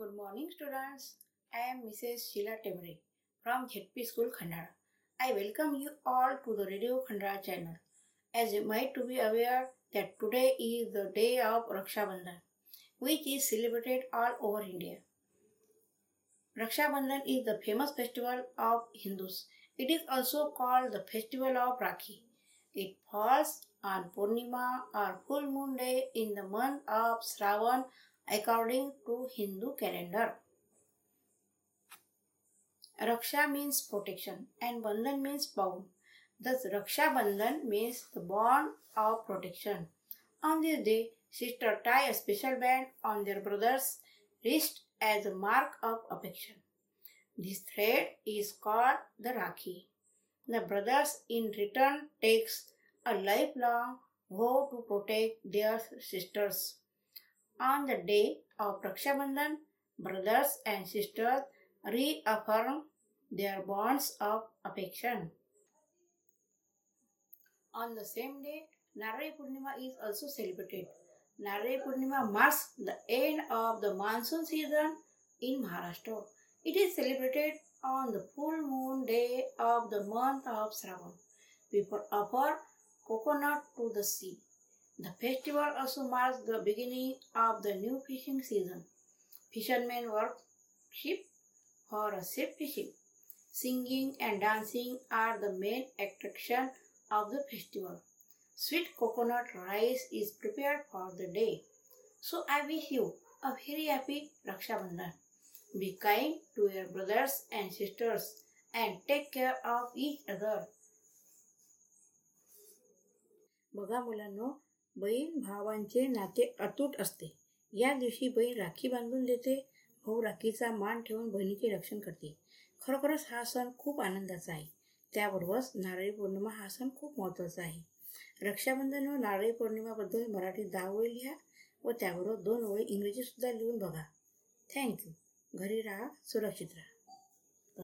Good morning, students. I am Mrs. Shila Tembhare from ZP School Khandala. I welcome you all to the Radio Khandala channel. As you might to be aware that today is the day of Raksha Bandhan, which is celebrated all over India. Raksha Bandhan is the famous festival of Hindus. It is also called the festival of Rakhi. It falls on Purnima or full moon day in the month of Shravan according to Hindu calendar. Raksha means protection and Bandhan means bound. Thus, Raksha Bandhan means the bond of protection. On this day, sisters tie a special band on their brother's wrist as a mark of affection. This thread is called the Rakhi. The brothers in return takes a lifelong vow to protect their sisters. On the day of Raksha Bandhan, brothers and sisters reaffirm their bonds of affection. On the same day, Narali Purnima is also celebrated. Narali Purnima marks the end of the monsoon season in Maharashtra. It is celebrated on the full moon day of the month of Shravan. People offer coconut to the sea. The festival also marks the beginning of the new fishing season. Fishermen worship for a safe fishing. Singing and dancing are the main attraction of the festival. Sweet coconut rice is prepared for the day. So I wish you a very happy Raksha Bandhan. Be kind to your brothers and sisters and take care of each other. बघा मुलांनो बहीण भावांचे नाते अतूट असते. या दिवशी बहीण राखी बांधून देते भाऊ राखीचा मान ठेवून बहिणीचे रक्षण करते. खरोखरच हा सण खूप आनंदाचा आहे. त्याबरोबरच नारळी पौर्णिमा हा सण खूप महत्त्वाचा आहे. रक्षाबंधन व नारळी पौर्णिमाबद्दल मराठीत दहा ओळी लिहा व त्याबरोबर दोन ओळी इंग्रजीसुद्धा लिहून बघा. थँक्यू घरी राहा सुरक्षित राहा.